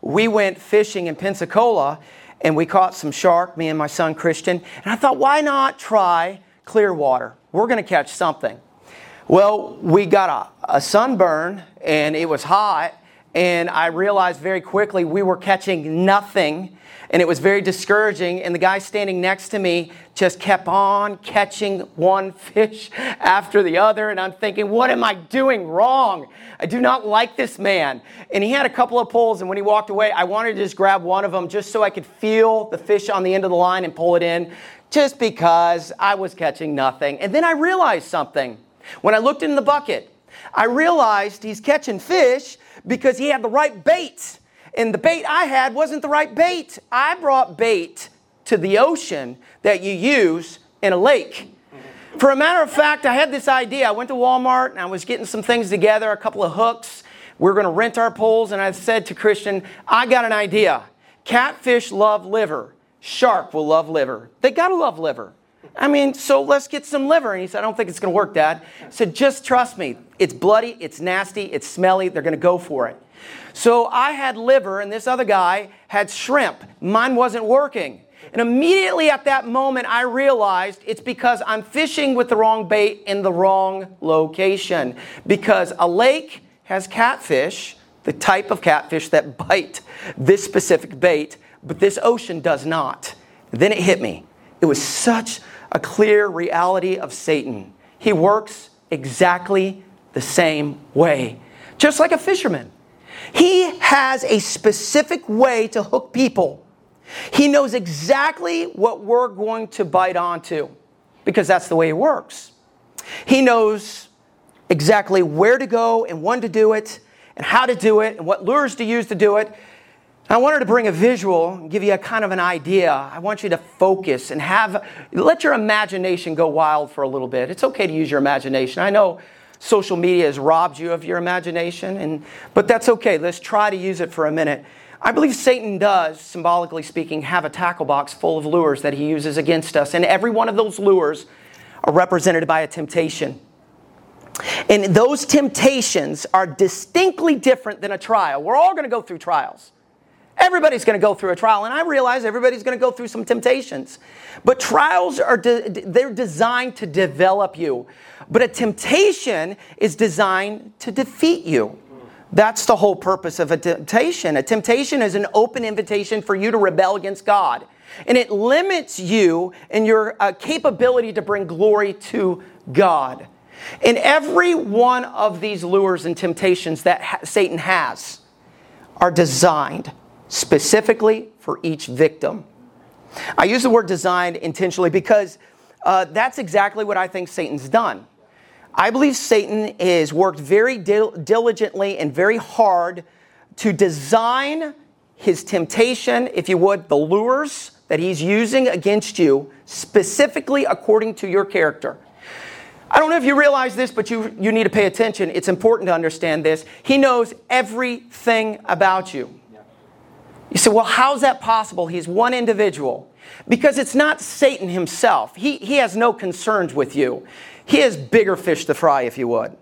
we went fishing in Pensacola and we caught some shark, me and my son Christian. And I thought, why not try Clearwater? We're going to catch something. Well, we got a, a sunburn and it was hot, and I realized very quickly we were catching nothing and it was very discouraging. And the guy standing next to me just kept on catching one fish after the other. And I'm thinking, what am I doing wrong? I do not like this man. And he had a couple of pulls, and when he walked away, I wanted to just grab one of them just so I could feel the fish on the end of the line and pull it in, just because I was catching nothing. And then I realized something. When I looked in the bucket, I realized he's catching fish because he had the right bait and the bait I had wasn't the right bait. I brought bait to the ocean that you use in a lake. For a matter of fact, I had this idea. I went to Walmart and I was getting some things together, a couple of hooks. We are going to rent our poles, and I said to Christian, I got an idea. Catfish love liver. Shark will love liver. They got to love liver. I mean, so let's get some liver. And he said, I don't think it's going to work, Dad. I said, just trust me. It's bloody, it's nasty, it's smelly. They're going to go for it. So I had liver, and this other guy had shrimp. Mine wasn't working. And immediately at that moment, I realized it's because I'm fishing with the wrong bait in the wrong location. Because a lake has catfish, the type of catfish that bite this specific bait, but this ocean does not. Then it hit me. It was such a clear reality of Satan. He works exactly the same way, just like a fisherman. He has a specific way to hook people. He knows exactly what we're going to bite onto because that's the way he works. He knows exactly where to go and when to do it and how to do it and what lures to use to do it. I wanted to bring a visual and give you a kind of an idea. I want you to focus and have let your imagination go wild for a little bit. It's okay to use your imagination. I know social media has robbed you of your imagination, and, but that's okay. Let's try to use it for a minute. I believe Satan does, symbolically speaking, have a tackle box full of lures that he uses against us, and every one of those lures are represented by a temptation. And those temptations are distinctly different than a trial. We're all going to go through trials. Everybody's going to go through a trial, and I realize everybody's going to go through some temptations. But trials are de- they're designed to develop you. But a temptation is designed to defeat you. That's the whole purpose of a temptation. A temptation is an open invitation for you to rebel against God. And it limits you and your uh, capability to bring glory to God. In every one of these lures and temptations that ha- Satan has are designed specifically for each victim. I use the word designed intentionally because uh, that's exactly what I think Satan's done. I believe Satan has worked very dil- diligently and very hard to design his temptation, if you would, the lures that he's using against you, specifically according to your character. I don't know if you realize this, but you, you need to pay attention. It's important to understand this. He knows everything about you. You say, well, how's that possible? He's one individual. Because it's not Satan himself. He, he has no concerns with you. He has bigger fish to fry, if you would.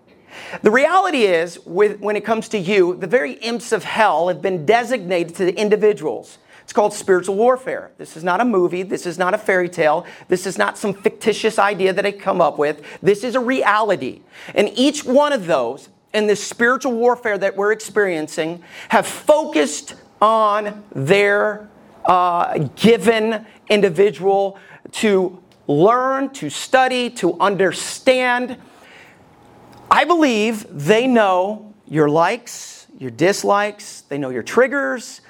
The reality is, with, when it comes to you, the very imps of hell have been designated to the individuals. It's called spiritual warfare. This is not a movie. This is not a fairy tale. This is not some fictitious idea that I come up with. This is a reality. And each one of those in this spiritual warfare that we're experiencing have focused on their uh, given individual to learn, to study, to understand. I believe they know your likes, your dislikes, they know your triggers,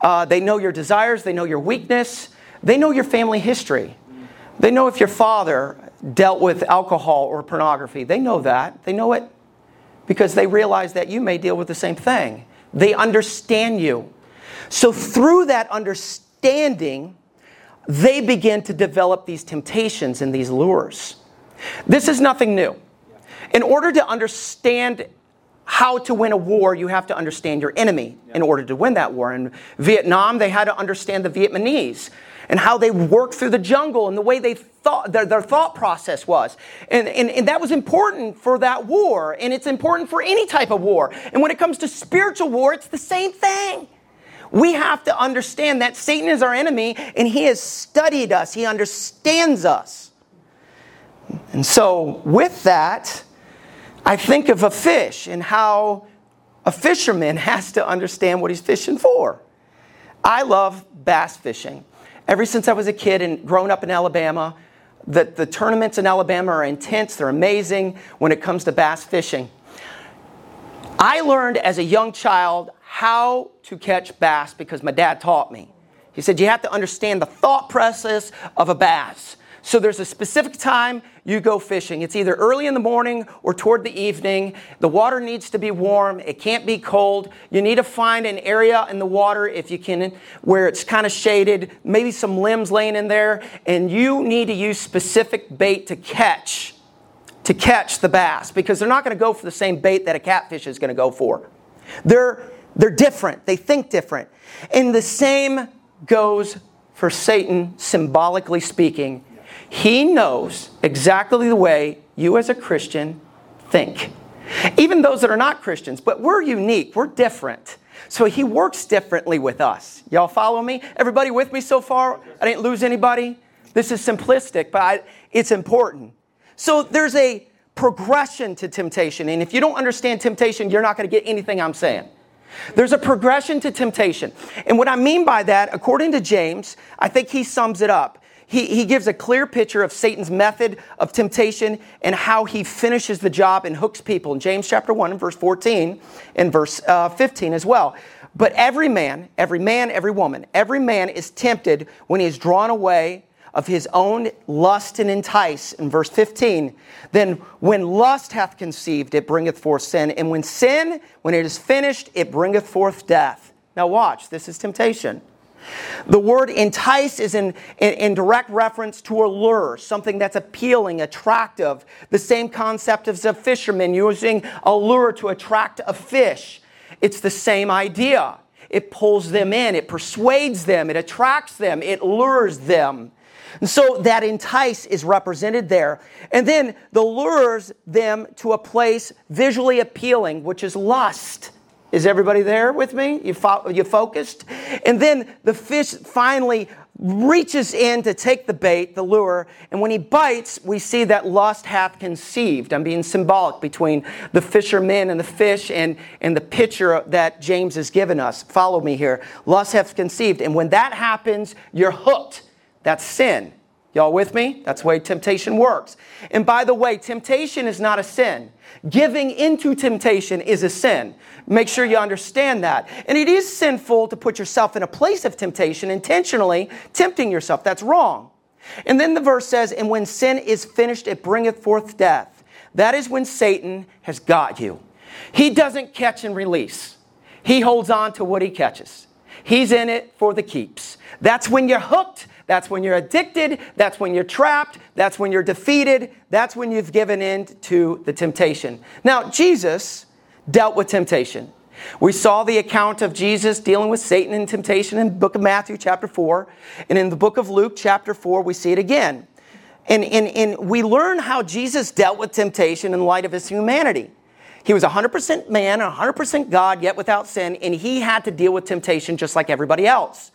uh, they know your desires, they know your weakness, they know your family history. They know if your father dealt with alcohol or pornography. They know that. They know it because they realize that you may deal with the same thing. They understand you. So, through that understanding, they begin to develop these temptations and these lures. This is nothing new. In order to understand how to win a war, you have to understand your enemy in order to win that war. In Vietnam, they had to understand the Vietnamese and how they worked through the jungle and the way they thought their, their thought process was. And, and, and that was important for that war, and it's important for any type of war. And when it comes to spiritual war, it's the same thing. We have to understand that Satan is our enemy and he has studied us, he understands us. And so, with that, I think of a fish and how a fisherman has to understand what he's fishing for. I love bass fishing. Ever since I was a kid and growing up in Alabama, the, the tournaments in Alabama are intense, they're amazing when it comes to bass fishing. I learned as a young child how to catch bass because my dad taught me. He said, You have to understand the thought process of a bass. So there's a specific time you go fishing. It's either early in the morning or toward the evening. The water needs to be warm. It can't be cold. You need to find an area in the water, if you can, where it's kind of shaded, maybe some limbs laying in there, and you need to use specific bait to catch to catch the bass because they're not going to go for the same bait that a catfish is going to go for. They're they're different. They think different. And the same goes for Satan symbolically speaking he knows exactly the way you as a Christian think. Even those that are not Christians, but we're unique, we're different. So he works differently with us. Y'all follow me? Everybody with me so far? I didn't lose anybody? This is simplistic, but I, it's important. So there's a progression to temptation. And if you don't understand temptation, you're not going to get anything I'm saying. There's a progression to temptation. And what I mean by that, according to James, I think he sums it up he, he gives a clear picture of Satan's method of temptation and how he finishes the job and hooks people in James chapter 1 and verse 14 and verse uh, 15 as well. But every man, every man, every woman, every man is tempted when he is drawn away of his own lust and entice in verse 15 then when lust hath conceived it bringeth forth sin and when sin when it is finished it bringeth forth death now watch this is temptation the word entice is in, in, in, direct reference to allure, something that's appealing, attractive. The same concept as a fisherman using a lure to attract a fish. It's the same idea. It pulls them in, it persuades them, it attracts them, it lures them. And so that entice is represented there. And then the lures them to a place visually appealing, which is lust. Is everybody there with me? You, fo- you focused? And then the fish finally reaches in to take the bait, the lure, and when he bites, we see that lust hath conceived. I'm being symbolic between the fisherman and the fish and, and the picture that James has given us. Follow me here. Lust hath conceived. And when that happens, you're hooked. That's sin. Y'all with me? That's the way temptation works. And by the way, temptation is not a sin. Giving into temptation is a sin. Make sure you understand that. And it is sinful to put yourself in a place of temptation, intentionally tempting yourself. That's wrong. And then the verse says, And when sin is finished, it bringeth forth death. That is when Satan has got you. He doesn't catch and release, he holds on to what he catches. He's in it for the keeps. That's when you're hooked that's when you're addicted. That's when you're trapped. That's when you're defeated. That's when you've given in to the temptation. Now, Jesus dealt with temptation. We saw the account of Jesus dealing with Satan and temptation in the book of Matthew, chapter 4. And in the book of Luke, chapter 4, we see it again. And, and, and we learn how Jesus dealt with temptation in light of his humanity. He was 100% man, and 100% God, yet without sin, and he had to deal with temptation just like everybody else.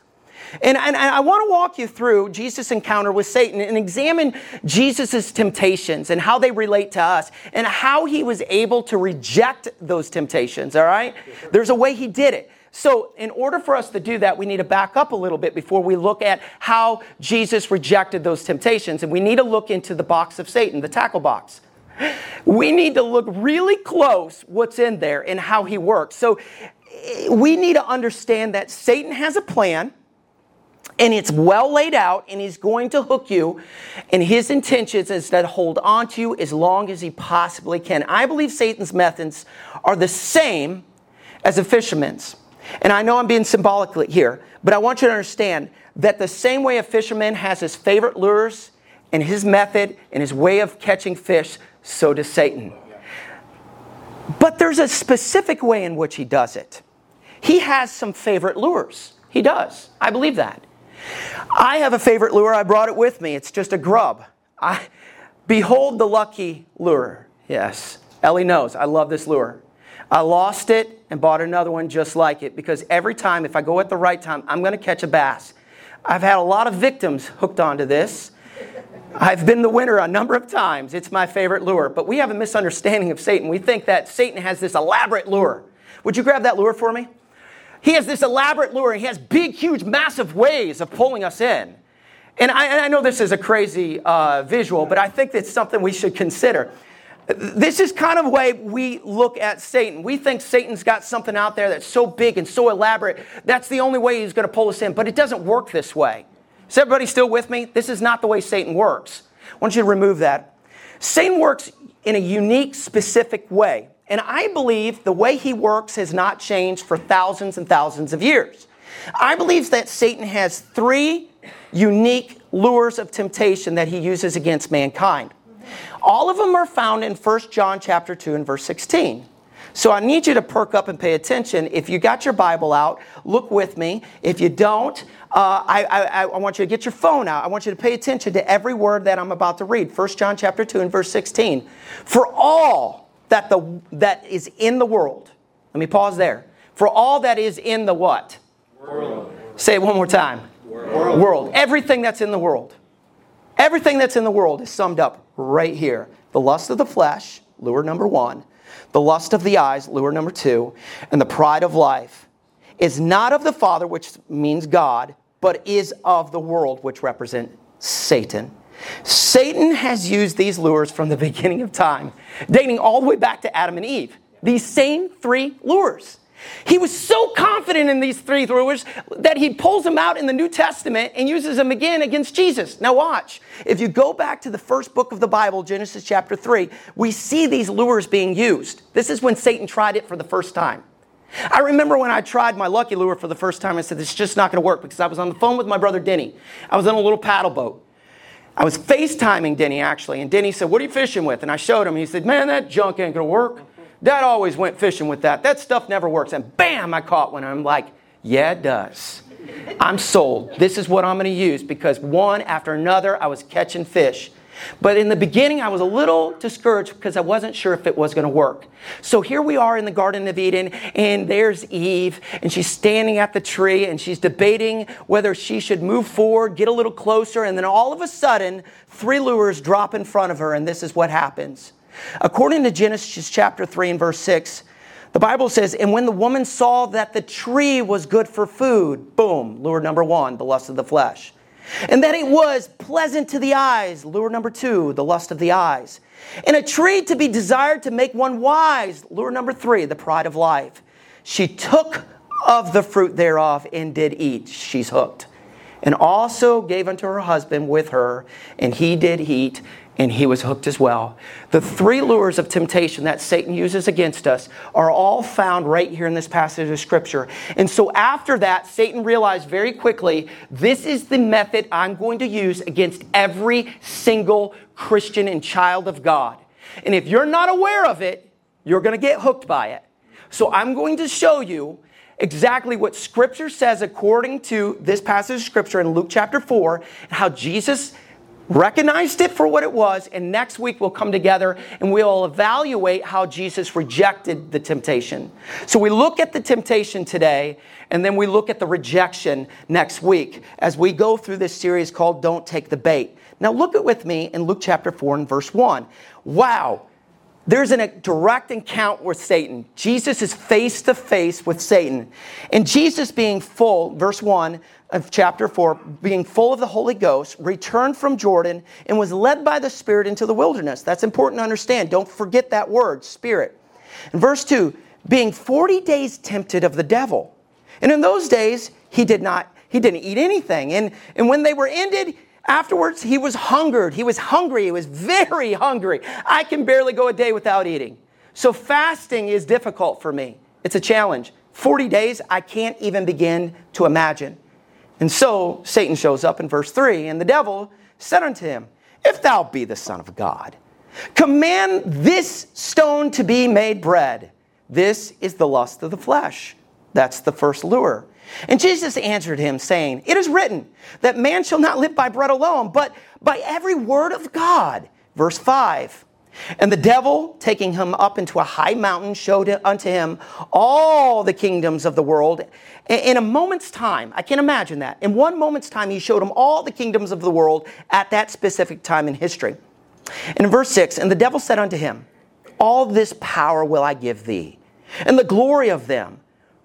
And, and, and I want to walk you through Jesus' encounter with Satan and examine Jesus' temptations and how they relate to us and how he was able to reject those temptations, all right? There's a way he did it. So, in order for us to do that, we need to back up a little bit before we look at how Jesus rejected those temptations. And we need to look into the box of Satan, the tackle box. We need to look really close what's in there and how he works. So, we need to understand that Satan has a plan and it's well laid out and he's going to hook you and his intentions is to hold on to you as long as he possibly can. I believe satan's methods are the same as a fisherman's. And i know i'm being symbolic here but i want you to understand that the same way a fisherman has his favorite lures and his method and his way of catching fish so does satan. But there's a specific way in which he does it. He has some favorite lures. He does. I believe that I have a favorite lure. I brought it with me. It's just a grub. I, behold the lucky lure. Yes, Ellie knows. I love this lure. I lost it and bought another one just like it because every time, if I go at the right time, I'm going to catch a bass. I've had a lot of victims hooked onto this. I've been the winner a number of times. It's my favorite lure. But we have a misunderstanding of Satan. We think that Satan has this elaborate lure. Would you grab that lure for me? He has this elaborate lure, he has big, huge, massive ways of pulling us in. And I, and I know this is a crazy uh, visual, but I think it's something we should consider. This is kind of the way we look at Satan. We think Satan's got something out there that's so big and so elaborate, that's the only way he's going to pull us in. But it doesn't work this way. Is everybody still with me? This is not the way Satan works. I want you to remove that. Satan works in a unique, specific way. And I believe the way he works has not changed for thousands and thousands of years. I believe that Satan has three unique lures of temptation that he uses against mankind. All of them are found in 1 John chapter 2 and verse 16. So I need you to perk up and pay attention. If you got your Bible out, look with me. If you don't, uh, I, I, I, want you to get your phone out. I want you to pay attention to every word that I'm about to read. 1 John chapter 2 and verse 16. For all that, the, that is in the world, let me pause there. For all that is in the what? World. Say it one more time. World. world. Everything that's in the world. Everything that's in the world is summed up right here. The lust of the flesh, lure number one, the lust of the eyes, lure number two, and the pride of life is not of the Father, which means God, but is of the world, which represent Satan. Satan has used these lures from the beginning of time, dating all the way back to Adam and Eve. These same three lures. He was so confident in these three lures that he pulls them out in the New Testament and uses them again against Jesus. Now, watch. If you go back to the first book of the Bible, Genesis chapter 3, we see these lures being used. This is when Satan tried it for the first time. I remember when I tried my lucky lure for the first time, I said, is just not going to work because I was on the phone with my brother Denny. I was in a little paddle boat. I was FaceTiming Denny actually, and Denny said, What are you fishing with? And I showed him. He said, Man, that junk ain't to work. Dad always went fishing with that. That stuff never works. And bam, I caught one. I'm like, Yeah, it does. I'm sold. This is what I'm to use because one after another, I was catching fish. But in the beginning, I was a little discouraged because I wasn't sure if it was going to work. So here we are in the Garden of Eden, and there's Eve, and she's standing at the tree, and she's debating whether she should move forward, get a little closer, and then all of a sudden, three lures drop in front of her, and this is what happens. According to Genesis chapter 3 and verse 6, the Bible says, And when the woman saw that the tree was good for food, boom, lure number one, the lust of the flesh and that it was pleasant to the eyes. Lure number two, the lust of the eyes. And a tree to be desired to make one wise. Lure number three, the pride of life. She took of the fruit thereof and did eat. She's hooked. And also gave unto her husband with her, and he did eat and he was hooked as well. The three lures of temptation that Satan uses against us are all found right here in this passage of Scripture. And so after that, Satan realized very quickly this is the method I'm going to use against every single Christian and child of God. And if you're not aware of it, you're going to get hooked by it. So I'm going to show you exactly what Scripture says according to this passage of Scripture in Luke chapter 4, and how Jesus recognized it for what it was, and next week we'll come together and we'll evaluate how Jesus rejected the temptation. So we look at the temptation today, and then we look at the rejection next week as we go through this series called Don't Take the Bait. Now look at with me in Luke chapter 4 and verse 1. Wow. There's a direct encounter with Satan. Jesus is face to face with Satan. And Jesus being full, verse 1, of chapter 4, being full of the Holy Ghost, returned from Jordan and was led by the Spirit into the wilderness. That's important to understand. Don't forget that word, Spirit. In verse 2, being 40 days tempted of the devil. And in those days, he did not, he didn't eat anything. And, and when they were ended, afterwards, he was hungered. He was hungry. He was very hungry. I can barely go a day without eating. So fasting is difficult for me. It's a challenge. 40 days, I can't even begin to imagine. And so Satan shows up in verse 3, and the devil said unto him, If thou be the Son of God, command this stone to be made bread. This is the lust of the flesh. That's the first lure. And Jesus answered him, saying, It is written that man shall not live by bread alone, but by every word of God. Verse 5 And the devil, taking him up into a high mountain, showed unto him all the kingdoms of the world. In a moment's time, I can imagine that. In one moment's time, he showed him all the kingdoms of the world at that specific time in history. And in verse 6, and the devil said unto him, All this power will I give thee, and the glory of them,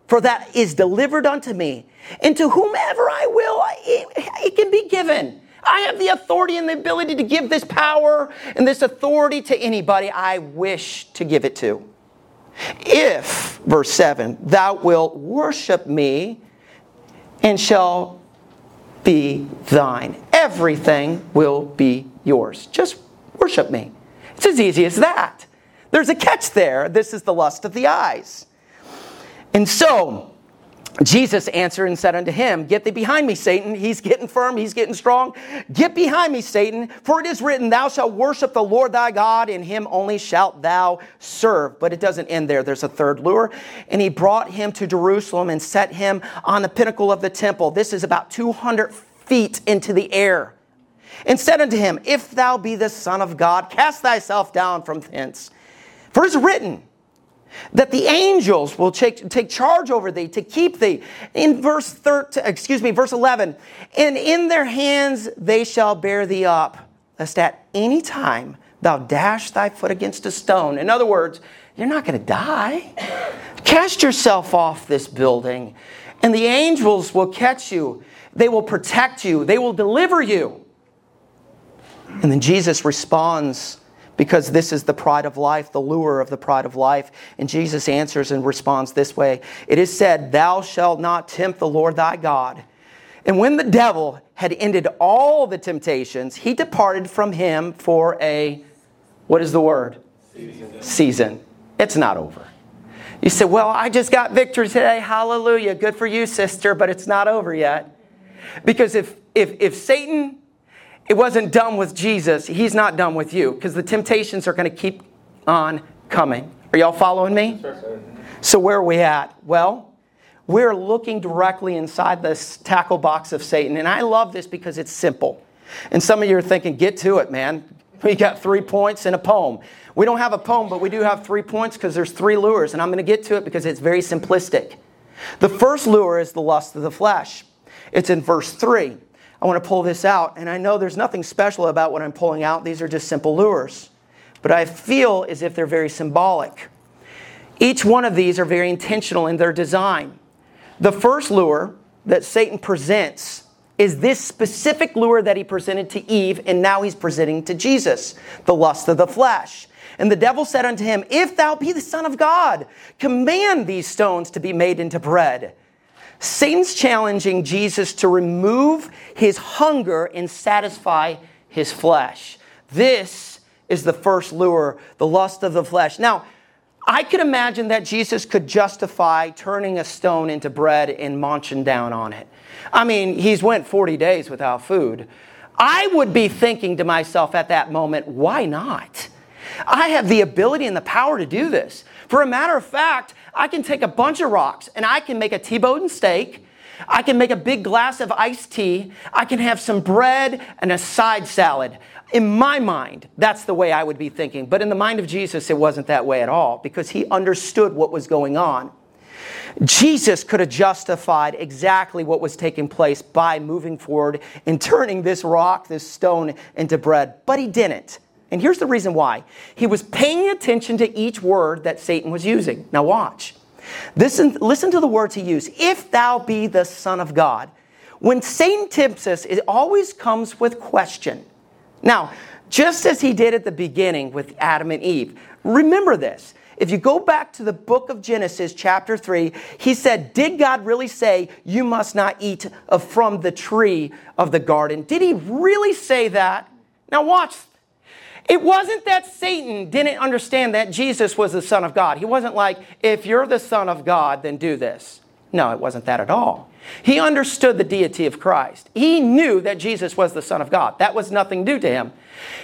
for that is delivered unto me, and to whomever I will, it, it can be given. I have the authority and the ability to give this power and this authority to anybody I wish to give it to. If, verse 7, thou wilt worship me and shall be thine, everything will be yours. Just worship me. It's as easy as that. There's a catch there. This is the lust of the eyes. And so, Jesus answered and said unto him, Get thee behind me, Satan. He's getting firm, he's getting strong. Get behind me, Satan, for it is written, Thou shalt worship the Lord thy God, and him only shalt thou serve. But it doesn't end there. There's a third lure. And he brought him to Jerusalem and set him on the pinnacle of the temple. This is about 200 feet into the air. And said unto him, If thou be the Son of God, cast thyself down from thence. For it is written, that the angels will take, take charge over thee to keep thee. In verse 13, excuse me, verse 11, and in their hands they shall bear thee up, lest at any time thou dash thy foot against a stone. In other words, you're not going to die. Cast yourself off this building, and the angels will catch you. They will protect you. They will deliver you. And then Jesus responds because this is the pride of life, the lure of the pride of life. And Jesus answers and responds this way It is said, Thou shalt not tempt the Lord thy God. And when the devil had ended all the temptations, he departed from him for a, what is the word? Season. Season. It's not over. You say, Well, I just got victory today. Hallelujah. Good for you, sister, but it's not over yet. Because if, if, if Satan it wasn't done with Jesus, he's not done with you because the temptations are going to keep on coming. Are y'all following me? So, where are we at? Well, we're looking directly inside this tackle box of Satan. And I love this because it's simple. And some of you are thinking, get to it, man. We got three points in a poem. We don't have a poem, but we do have three points because there's three lures. And I'm going to get to it because it's very simplistic. The first lure is the lust of the flesh, it's in verse 3. I want to pull this out, and I know there's nothing special about what I'm pulling out. These are just simple lures. But I feel as if they're very symbolic. Each one of these are very intentional in their design. The first lure that Satan presents is this specific lure that he presented to Eve, and now he's presenting to Jesus the lust of the flesh. And the devil said unto him, If thou be the Son of God, command these stones to be made into bread. Satan's challenging Jesus to remove his hunger and satisfy his flesh. This is the first lure, the lust of the flesh. Now, I could imagine that Jesus could justify turning a stone into bread and munching down on it. I mean, he's went 40 days without food. I would be thinking to myself at that moment, why not? I have the ability and the power to do this. For a matter of fact, I can take a bunch of rocks and I can make a T-bone steak. I can make a big glass of iced tea. I can have some bread and a side salad. In my mind, that's the way I would be thinking. But in the mind of Jesus, it wasn't that way at all because he understood what was going on. Jesus could have justified exactly what was taking place by moving forward and turning this rock, this stone, into bread, but he didn't. And here's the reason why. He was paying attention to each word that Satan was using. Now, watch. Listen, listen to the words he used. If thou be the Son of God. When Satan tempts us, it always comes with question. Now, just as he did at the beginning with Adam and Eve, remember this. If you go back to the book of Genesis, chapter 3, he said, Did God really say, You must not eat from the tree of the garden? Did he really say that? Now, watch it wasn't that Satan didn't understand that Jesus was the Son of God. He wasn't like, if you're the Son of God, then do this. No, it wasn't that at all. He understood the deity of Christ. He knew that Jesus was the Son of God. That was nothing new to him.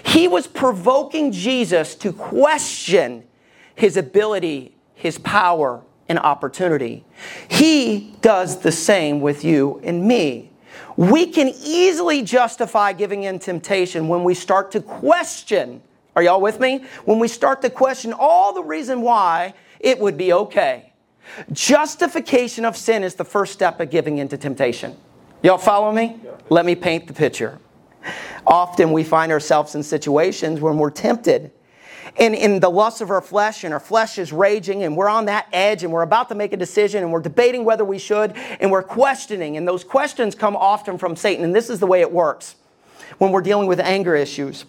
He was provoking Jesus to question his ability, his power, and opportunity. He does the same with you and me. We can easily justify giving in temptation when we start to question Are y'all with me? When we start to question all the reason why it would be okay. Justification of sin is the first step of giving into temptation. Y'all follow me? Let me paint the picture. Often we find ourselves in situations when we're tempted and in the lust of our flesh, and our flesh is raging, and we're on that edge, and we're about to make a decision, and we're debating whether we should, and we're questioning. And those questions come often from Satan, and this is the way it works when we're dealing with anger issues.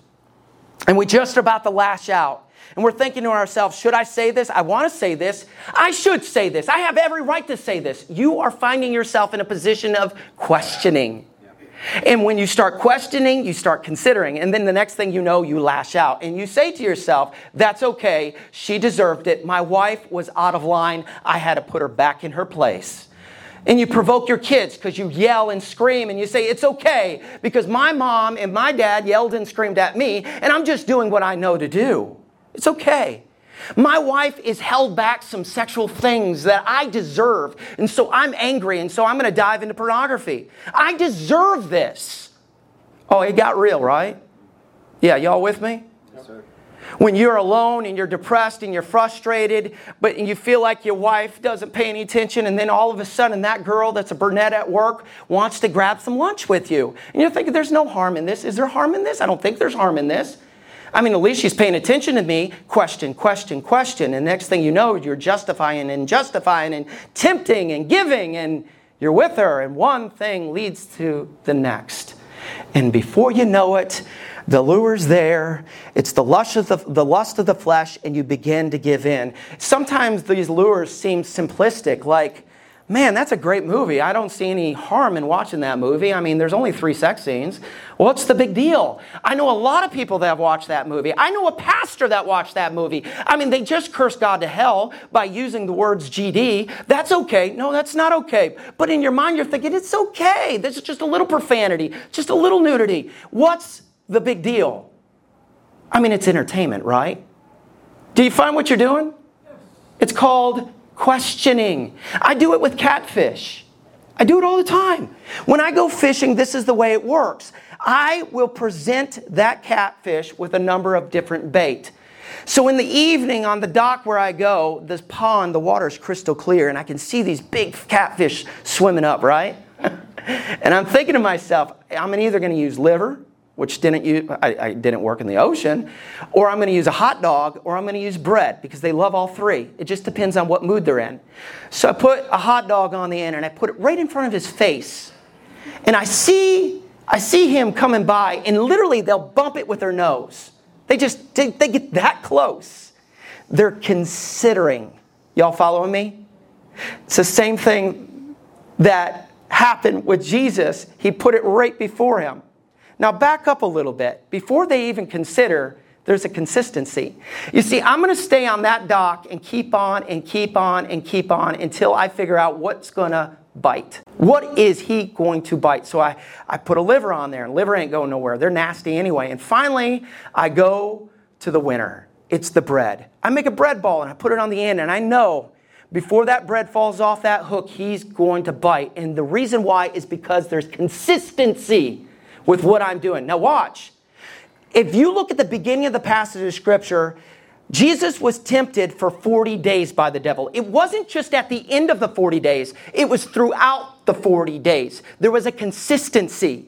And we're just about to lash out. And we're thinking to ourselves, should I say this? I want to say this. I should say this. I have every right to say this. You are finding yourself in a position of questioning. And when you start questioning, you start considering. And then the next thing you know, you lash out. And you say to yourself, that's okay. She deserved it. My wife was out of line. I had to put her back in her place. And you provoke your kids because you yell and scream and you say, it's okay because my mom and my dad yelled and screamed at me and I'm just doing what I know to do. It's okay. My wife is held back some sexual things that I deserve, and so I'm angry, and so I'm going to dive into pornography. I deserve this. Oh, it got real, right? Yeah, y'all with me? Yes, sir. When you're alone and you're depressed and you're frustrated, but you feel like your wife doesn't pay any attention, and then all of a sudden that girl that's a brunette at work wants to grab some lunch with you. And you're thinking, there's no harm in this. Is there harm in this? I don't think there's harm in this. I mean, at least she's paying attention to me. Question, question, question. And next thing you know, you're justifying and justifying and tempting and giving, and you're with her, and one thing leads to the next. And before you know it, the lure's there. It's the lust of the, the lust of the flesh, and you begin to give in. Sometimes these lures seem simplistic, like Man, that's a great movie. I don't see any harm in watching that movie. I mean, there's only three sex scenes. What's the big deal? I know a lot of people that have watched that movie. I know a pastor that watched that movie. I mean, they just cursed God to hell by using the words GD. That's okay. No, that's not okay. But in your mind, you're thinking, it's okay. This is just a little profanity, just a little nudity. What's the big deal? I mean, it's entertainment, right? Do you find what you're doing? It's called questioning. I do it with catfish. I do it all the time. When I go fishing, this is the way it works. I will present that catfish with a number of different bait. So in the evening on the dock where I go, this pond, the water is crystal clear, and I can see these big catfish swimming up, right? and I'm thinking to myself, I'm either going to use liver which didn't use, I, I, didn't work in the ocean, or I'm going to use a hot dog, or I'm going to use bread because they love all three. It just depends on what mood they're in. So I put a hot dog on the end and I put it right in front of his face, and I see I see him coming by, and literally they'll bump it with their nose. They just they, they get that close. They're considering. Y'all following me? It's the same thing that happened with Jesus. He put it right before him. Now, back up a little bit. Before they even consider, there's a consistency. You see, I'm going to stay on that dock and keep on and keep on and keep on until I figure out what's going to bite. What is he going to bite? So I, I put a liver on there, and liver ain't going nowhere. They're nasty anyway. And finally, I go to the winner. It's the bread. I make a bread ball and I put it on the end, and I know before that bread falls off that hook, he's going to bite. And the reason why is because there's consistency with what I'm doing. Now, watch. If you look at the beginning of the passage of Scripture, Jesus was tempted for 40 days by the devil. It wasn't just at the end of the 40 days, it was throughout the 40 days. There was a consistency.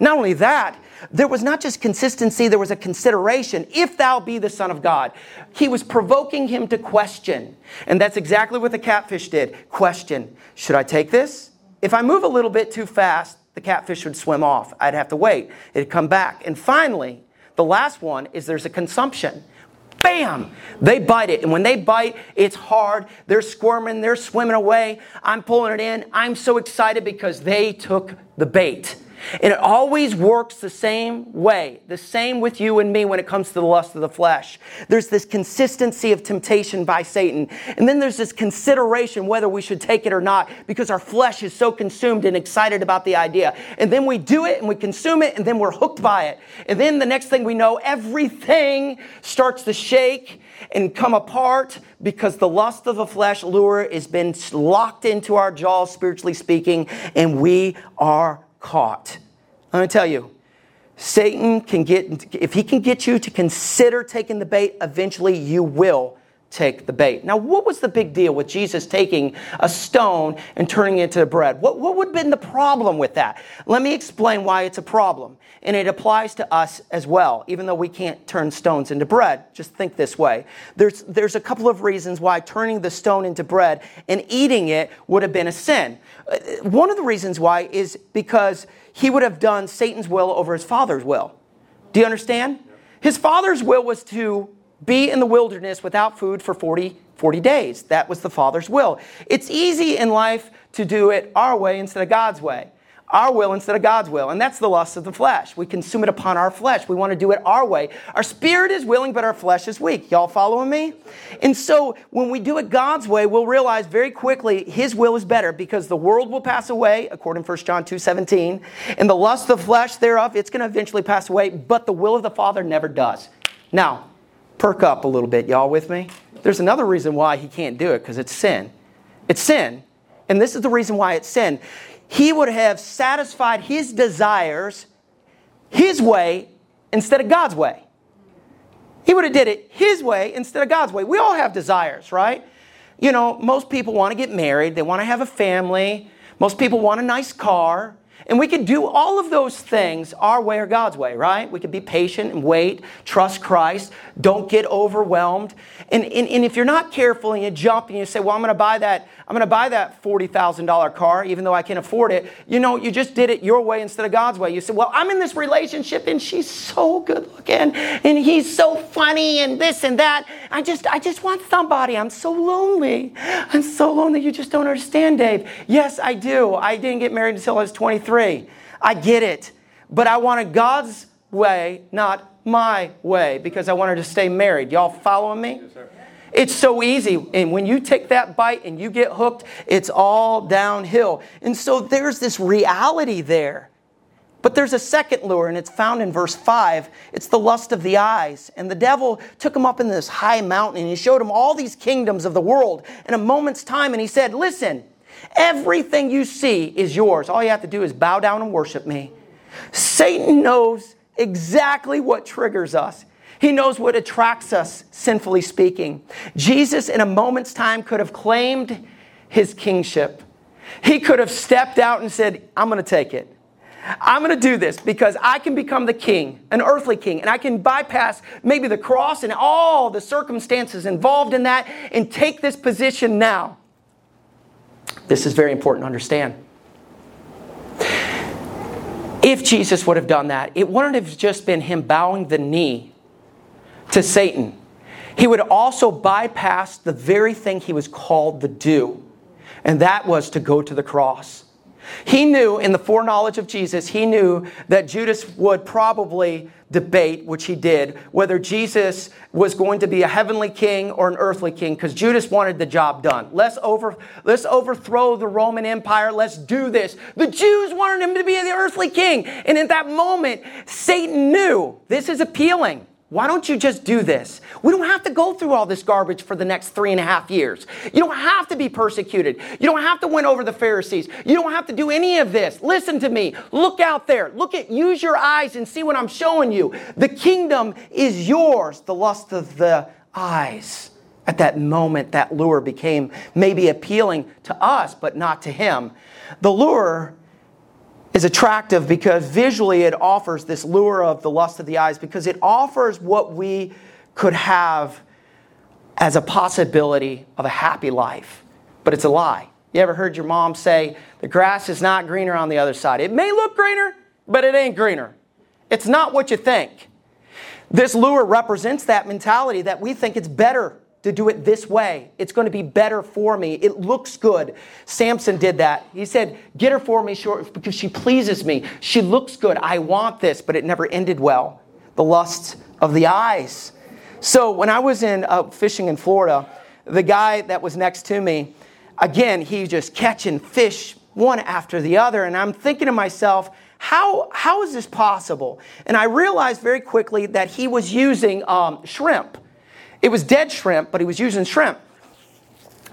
Not only that, there was not just consistency, there was a consideration. If thou be the Son of God, he was provoking him to question. And that's exactly what the catfish did. Question Should I take this? If I move a little bit too fast, the catfish would swim off. I'd have to wait. It'd come back. And finally, the last one is there's a consumption. Bam! They bite it. And when they bite, it's hard. They're squirming, they're swimming away. I'm pulling it in. I'm so excited because they took the bait. And it always works the same way, the same with you and me when it comes to the lust of the flesh. There's this consistency of temptation by Satan. And then there's this consideration whether we should take it or not because our flesh is so consumed and excited about the idea. And then we do it and we consume it and then we're hooked by it. And then the next thing we know, everything starts to shake and come apart because the lust of the flesh lure has been locked into our jaws, spiritually speaking, and we are caught. I'm going to tell you, Satan can get, if he can get you to consider taking the bait, eventually you will take the bait. Now, what was the big deal with Jesus taking a stone and turning it into bread? What, what would have been the problem with that? Let me explain why it's a problem. And it applies to us as well, even though we can't turn stones into bread. Just think this way. There's, there's a couple of reasons why turning the stone into bread and eating it would have been a sin. One of the reasons why is because he would have done Satan's will over his father's will. Do you understand? His father's will was to be in the wilderness without food for 40, 40 days. That was the Father's will. It's easy in life to do it our way instead of God's way. Our will instead of God's will. And that's the lust of the flesh. We consume it upon our flesh. We want to do it our way. Our spirit is willing, but our flesh is weak. Y'all following me? And so when we do it God's way, we'll realize very quickly His will is better because the world will pass away, according to 1 John 2 17. And the lust of the flesh thereof, it's going to eventually pass away, but the will of the Father never does. Now, perk up a little bit, y'all with me? There's another reason why he can't do it because it's sin. It's sin. And this is the reason why it's sin. He would have satisfied his desires his way instead of God's way. He would have did it his way instead of God's way. We all have desires, right? You know, most people want to get married, they want to have a family, most people want a nice car. And we could do all of those things our way or God's way, right? We could be patient and wait, trust Christ, don't get overwhelmed. And, and, and if you're not careful and you jump and you say, well, I'm going to buy that, I'm to buy that $40,000 car, even though I can afford it, you know, you just did it your way instead of God's way. You said, well, I'm in this relationship and she's so good looking and he's so funny and this and that. I just, I just want somebody. I'm so lonely. I'm so lonely. You just don't understand, Dave. Yes, I do. I didn't get married until I was 23. I get it. But I wanted God's way, not my way, because I wanted to stay married. Y'all following me? Yes, it's so easy. And when you take that bite and you get hooked, it's all downhill. And so there's this reality there. But there's a second lure, and it's found in verse 5. It's the lust of the eyes. And the devil took him up in this high mountain, and he showed him all these kingdoms of the world in a moment's time. And he said, Listen, everything you see is yours. All you have to do is bow down and worship me. Satan knows exactly what triggers us. He knows what attracts us, sinfully speaking. Jesus, in a moment's time, could have claimed his kingship. He could have stepped out and said, I'm going to take it. I'm going to do this because I can become the king, an earthly king, and I can bypass maybe the cross and all the circumstances involved in that and take this position now. This is very important to understand. If Jesus would have done that, it wouldn't have just been him bowing the knee to Satan. He would also bypass the very thing he was called to do, and that was to go to the cross. He knew, in the foreknowledge of Jesus, he knew that Judas would probably debate, which he did, whether Jesus was going to be a heavenly king or an earthly king, because Judas wanted the job done. Let's, over, let's overthrow the Roman Empire. Let's do this. The Jews wanted him to be the earthly king. And in that moment, Satan knew this is appealing. Why don't you just do this? We don't have to go through all this garbage for the next three and a half years. You don't have to be persecuted. You don't have to win over the Pharisees. You don't have to do any of this. Listen to me. Look out there. Look at, use your eyes and see what I'm showing you. The kingdom is yours, the lust of the eyes. At that moment, that lure became maybe appealing to us, but not to him. The lure is attractive because visually it offers this lure of the lust of the eyes because it offers what we could have as a possibility of a happy life, but it's a lie. You ever heard your mom say, the grass is not greener on the other side? It may look greener, but it ain't greener. It's not what you think. This lure represents that mentality that we think it's better to do it this way. It's going to be better for me. It looks good. Samson did that. He said, Get her for me short because she pleases me. She looks good. I want this, but it never ended well. The lust of the eyes. So when I was in uh, fishing in Florida, the guy that was next to me, again, he just catching fish one after the other. And I'm thinking to myself, how, how is this possible? And I realized very quickly that he was using um, shrimp. It was dead shrimp, but he was using shrimp.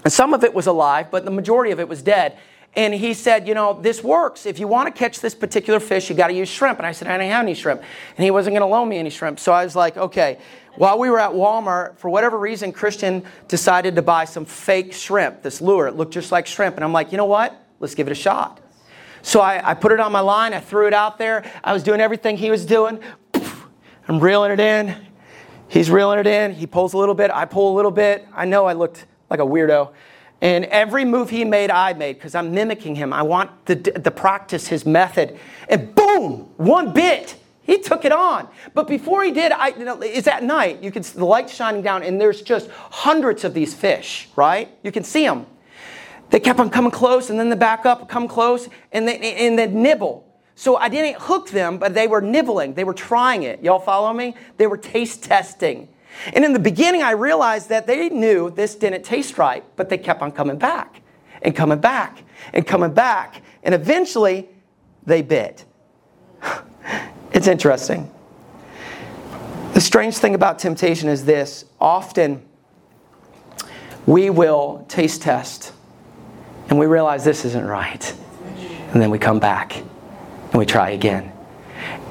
And some of it was alive, but the majority of it was dead. and he said, You know, this works. If you want to catch this particular fish, you got to use shrimp. And I said, I don't have any shrimp. And he wasn't going to loan me any shrimp. So I was like, Okay. While we were at Walmart, for whatever reason, Christian decided to buy some fake shrimp, this lure. It looked just like shrimp. And I'm like, You know what? Let's give it a shot. So I, I put it on my line. I threw it out there. I was doing everything he was doing. I'm reeling it in. He's reeling it in. He pulls a little bit. I pull a little bit. I know I looked like a weirdo. And every move he made, I made because I'm mimicking him. I want to, to practice his method. And boom, one bit. He took it on. But before he did, I, you know, it's at night. You can see the light shining down, and there's just hundreds of these fish, right? You can see them. They kept on coming close, and then they back up, come close, and they, and they nibble. So I didn't hook them, but they were nibbling. They were trying it. Y'all follow me? They were taste testing. And in the beginning, I realized that they knew this didn't taste right, but they kept on coming back and coming back and coming back. And eventually, they bit. it's interesting. The strange thing about temptation is this often we will taste test and we realize this isn't right. And then we come back and we try again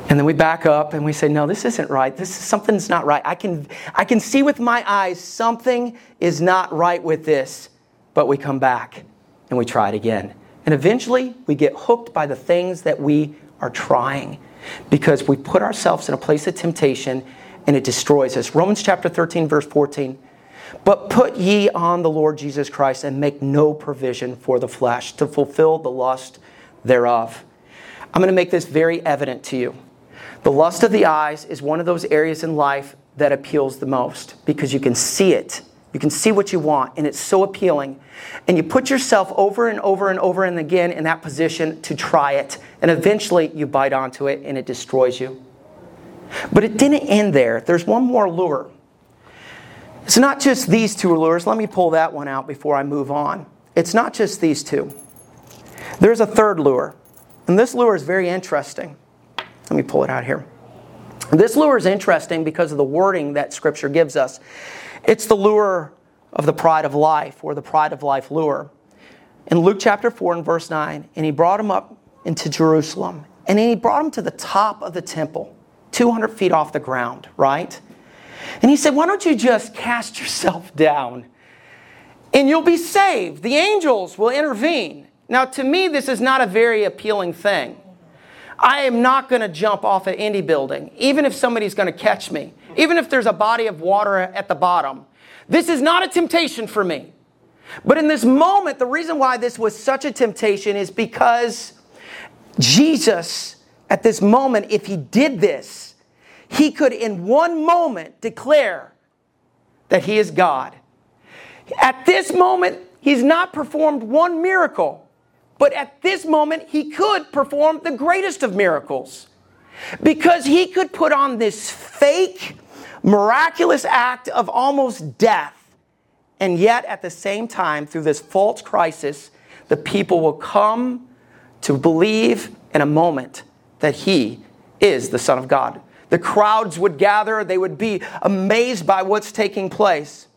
and then we back up and we say, no, this isn't right. This is, something's not right. I can, I can see with my eyes something is not right with this. But we come back and we try it again. And eventually we get hooked by the things that we are trying because we put ourselves in a place of temptation and it destroys us. Romans chapter 13, verse 14. But put ye on the Lord Jesus Christ and make no provision for the flesh to fulfill the lust thereof. I'm going to make this very evident to you. The lust of the eyes is one of those areas in life that appeals the most because you can see it. You can see what you want, and it's so appealing. And you put yourself over and over and over and again in that position to try it. And eventually you bite onto it and it destroys you. But it didn't end there. There's one more lure. It's not just these two lures. Let me pull that one out before I move on. It's not just these two. There's a third lure. And this lure is very interesting. Let me pull it out here. This lure is interesting because of the wording that Scripture gives us. It's the lure of the pride of life, or the pride of life lure. In Luke chapter 4 and verse 9, and he brought him up into Jerusalem, and then he brought him to the top of the temple, 200 feet off the ground, right? And he said, Why don't you just cast yourself down and you'll be saved? The angels will intervene. Now, to me, this is not a very appealing thing. I am not going to jump off an indie building, even if somebody's going to catch me, even if there's a body of water at the bottom. This is not a temptation for me. But in this moment, the reason why this was such a temptation is because Jesus, at this moment, if he did this, he could in one moment declare that he is God. At this moment, he's not performed one miracle. But at this moment, he could perform the greatest of miracles because he could put on this fake, miraculous act of almost death. And yet, at the same time, through this false crisis, the people will come to believe in a moment that he is the Son of God. The crowds would gather, they would be amazed by what's taking place.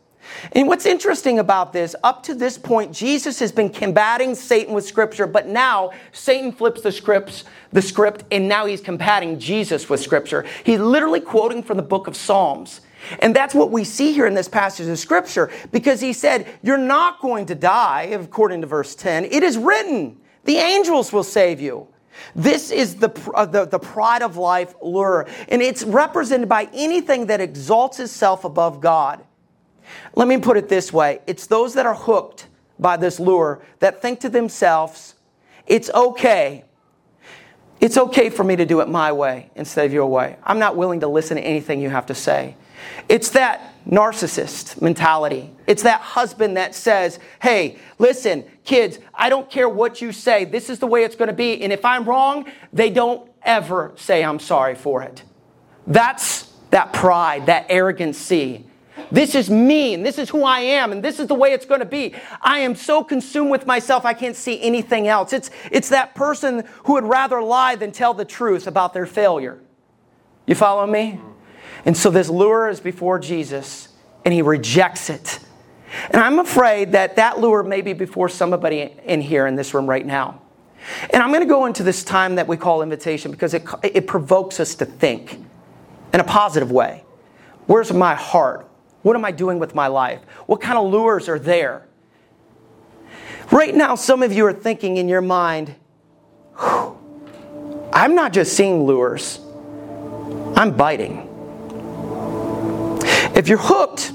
And what's interesting about this, up to this point, Jesus has been combating Satan with Scripture, but now Satan flips the scripts, the script, and now he's combating Jesus with Scripture. He's literally quoting from the book of Psalms. And that's what we see here in this passage of Scripture, because he said, You're not going to die, according to verse 10. It is written, the angels will save you. This is the, uh, the, the pride of life lure, and it's represented by anything that exalts itself above God. Let me put it this way it's those that are hooked by this lure that think to themselves, it's okay. It's okay for me to do it my way instead of your way. I'm not willing to listen to anything you have to say. It's that narcissist mentality. It's that husband that says, hey, listen, kids, I don't care what you say. This is the way it's going to be. And if I'm wrong, they don't ever say I'm sorry for it. That's that pride, that arrogancy this is me, and this is who I am, and this is the way it's going to be. I am so consumed with myself, I can't see anything else. It's, it's that person who would rather lie than tell the truth about their failure. You follow me? And so this lure is before Jesus, and he rejects it. And I'm afraid that that lure may be before somebody in here in this room right now. And I'm going to go into this time that we call invitation because it, it provokes us to think in a positive way. Where's my heart? What am I doing with my life? What kind of lures are there? Right now, some of you are thinking in your mind, I'm not just seeing lures, I'm biting. If you're hooked,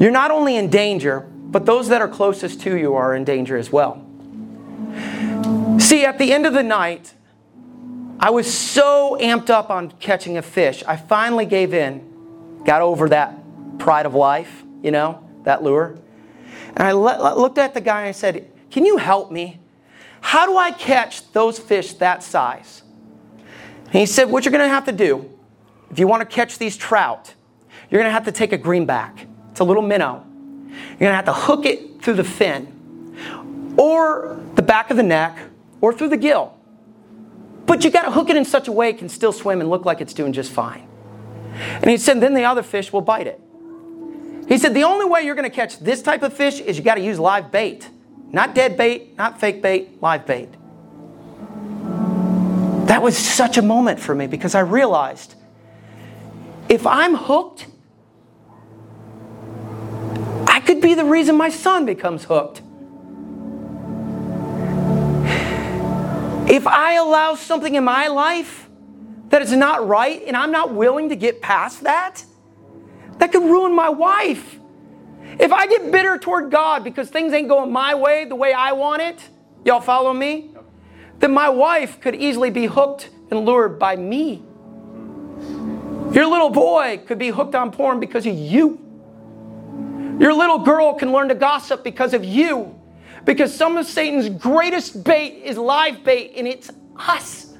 you're not only in danger, but those that are closest to you are in danger as well. See, at the end of the night, I was so amped up on catching a fish, I finally gave in, got over that pride of life, you know, that lure. And I looked at the guy and I said, Can you help me? How do I catch those fish that size? And he said, What you're going to have to do, if you want to catch these trout, you're going to have to take a greenback. It's a little minnow. You're going to have to hook it through the fin, or the back of the neck, or through the gill. But you got to hook it in such a way it can still swim and look like it's doing just fine. And he said, then the other fish will bite it. He said, the only way you're going to catch this type of fish is you got to use live bait. Not dead bait, not fake bait, live bait. That was such a moment for me because I realized if I'm hooked, I could be the reason my son becomes hooked. If I allow something in my life that is not right and I'm not willing to get past that, that could ruin my wife. If I get bitter toward God because things ain't going my way, the way I want it, y'all follow me? Then my wife could easily be hooked and lured by me. Your little boy could be hooked on porn because of you. Your little girl can learn to gossip because of you. Because some of Satan's greatest bait is live bait, and it's us.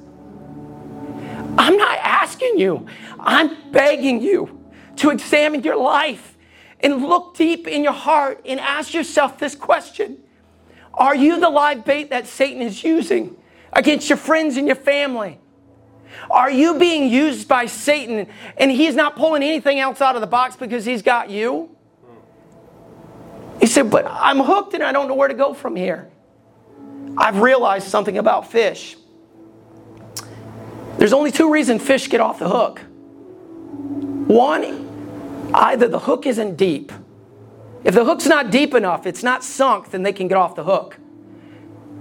I'm not asking you, I'm begging you to examine your life and look deep in your heart and ask yourself this question Are you the live bait that Satan is using against your friends and your family? Are you being used by Satan and he's not pulling anything else out of the box because he's got you? He said, But I'm hooked and I don't know where to go from here. I've realized something about fish. There's only two reasons fish get off the hook. One, either the hook isn't deep. If the hook's not deep enough, it's not sunk, then they can get off the hook.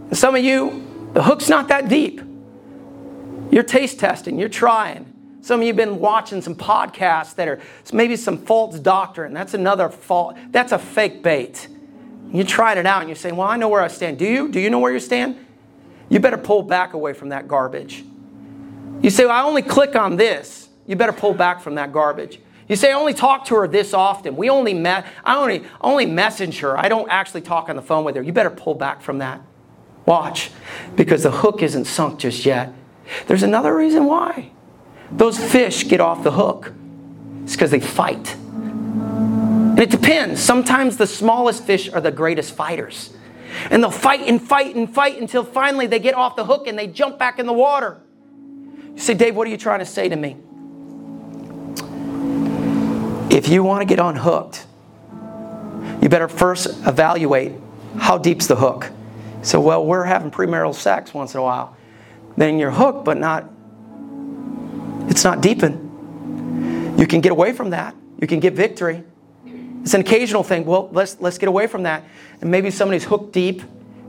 And some of you, the hook's not that deep. You're taste testing, you're trying. Some of you have been watching some podcasts that are maybe some false doctrine. That's another fault. That's a fake bait. You tried it out and you're saying, Well, I know where I stand. Do you? Do you know where you stand? You better pull back away from that garbage. You say, well, I only click on this. You better pull back from that garbage. You say, I only talk to her this often. We only met, I only, only message her. I don't actually talk on the phone with her. You better pull back from that. Watch, because the hook isn't sunk just yet. There's another reason why. Those fish get off the hook. It's because they fight. And it depends. Sometimes the smallest fish are the greatest fighters. And they'll fight and fight and fight until finally they get off the hook and they jump back in the water. You say, Dave, what are you trying to say to me? If you want to get unhooked, you better first evaluate how deep's the hook. So, well, we're having premarital sex once in a while. Then you're hooked, but not, it's not deepened. You can get away from that. You can get victory. It's an occasional thing. Well, let's, let's get away from that. And maybe somebody's hooked deep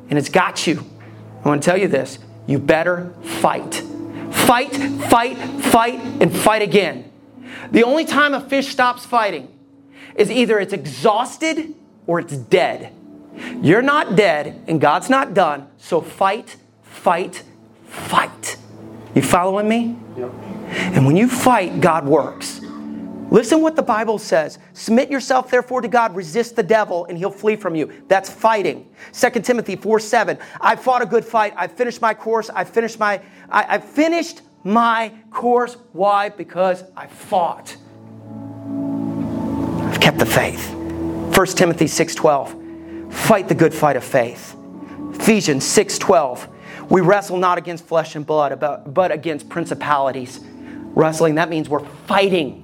and it's got you. I want to tell you this you better fight. Fight, fight, fight, and fight again. The only time a fish stops fighting is either it's exhausted or it's dead. You're not dead and God's not done, so fight, fight, fight. You following me? Yep. And when you fight, God works. Listen what the Bible says. Submit yourself therefore to God, resist the devil, and he'll flee from you. That's fighting. 2 Timothy 4 7. I fought a good fight. I finished my course. I finished my I, I finished my course. Why? Because I fought. I've kept the faith. 1 Timothy 6:12. Fight the good fight of faith. Ephesians 6:12. We wrestle not against flesh and blood, but against principalities. Wrestling, that means we're fighting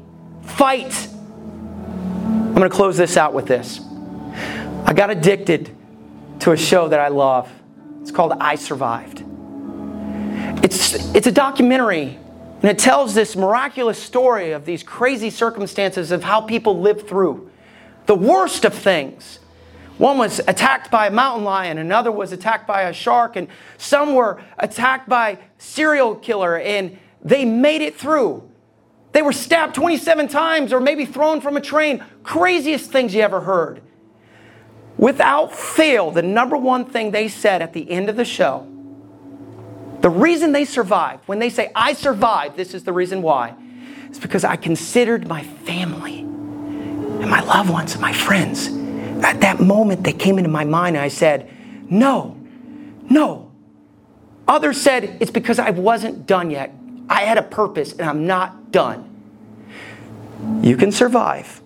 Fight. I'm going to close this out with this. I got addicted to a show that I love. It's called I Survived. It's, it's a documentary, and it tells this miraculous story of these crazy circumstances of how people live through the worst of things. One was attacked by a mountain lion, another was attacked by a shark, and some were attacked by serial killer, and they made it through. They were stabbed 27 times or maybe thrown from a train. Craziest things you ever heard. Without fail, the number one thing they said at the end of the show, the reason they survived, when they say, I survived, this is the reason why, is because I considered my family and my loved ones and my friends. At that moment, they came into my mind and I said, No, no. Others said, It's because I wasn't done yet. I had a purpose and I'm not done. You can survive,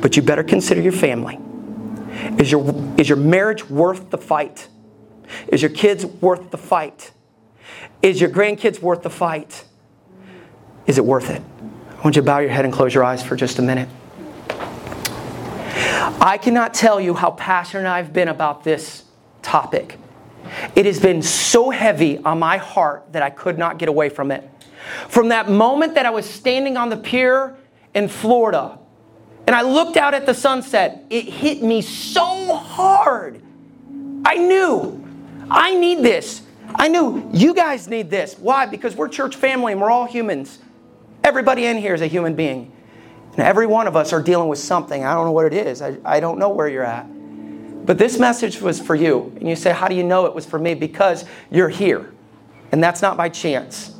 but you better consider your family. Is your, is your marriage worth the fight? Is your kids worth the fight? Is your grandkids worth the fight? Is it worth it? I want you to bow your head and close your eyes for just a minute. I cannot tell you how passionate I've been about this topic. It has been so heavy on my heart that I could not get away from it. From that moment that I was standing on the pier in Florida and I looked out at the sunset, it hit me so hard. I knew I need this. I knew you guys need this. Why? Because we're church family and we're all humans. Everybody in here is a human being. And every one of us are dealing with something. I don't know what it is. I, I don't know where you're at. But this message was for you. And you say, How do you know it was for me? Because you're here. And that's not by chance.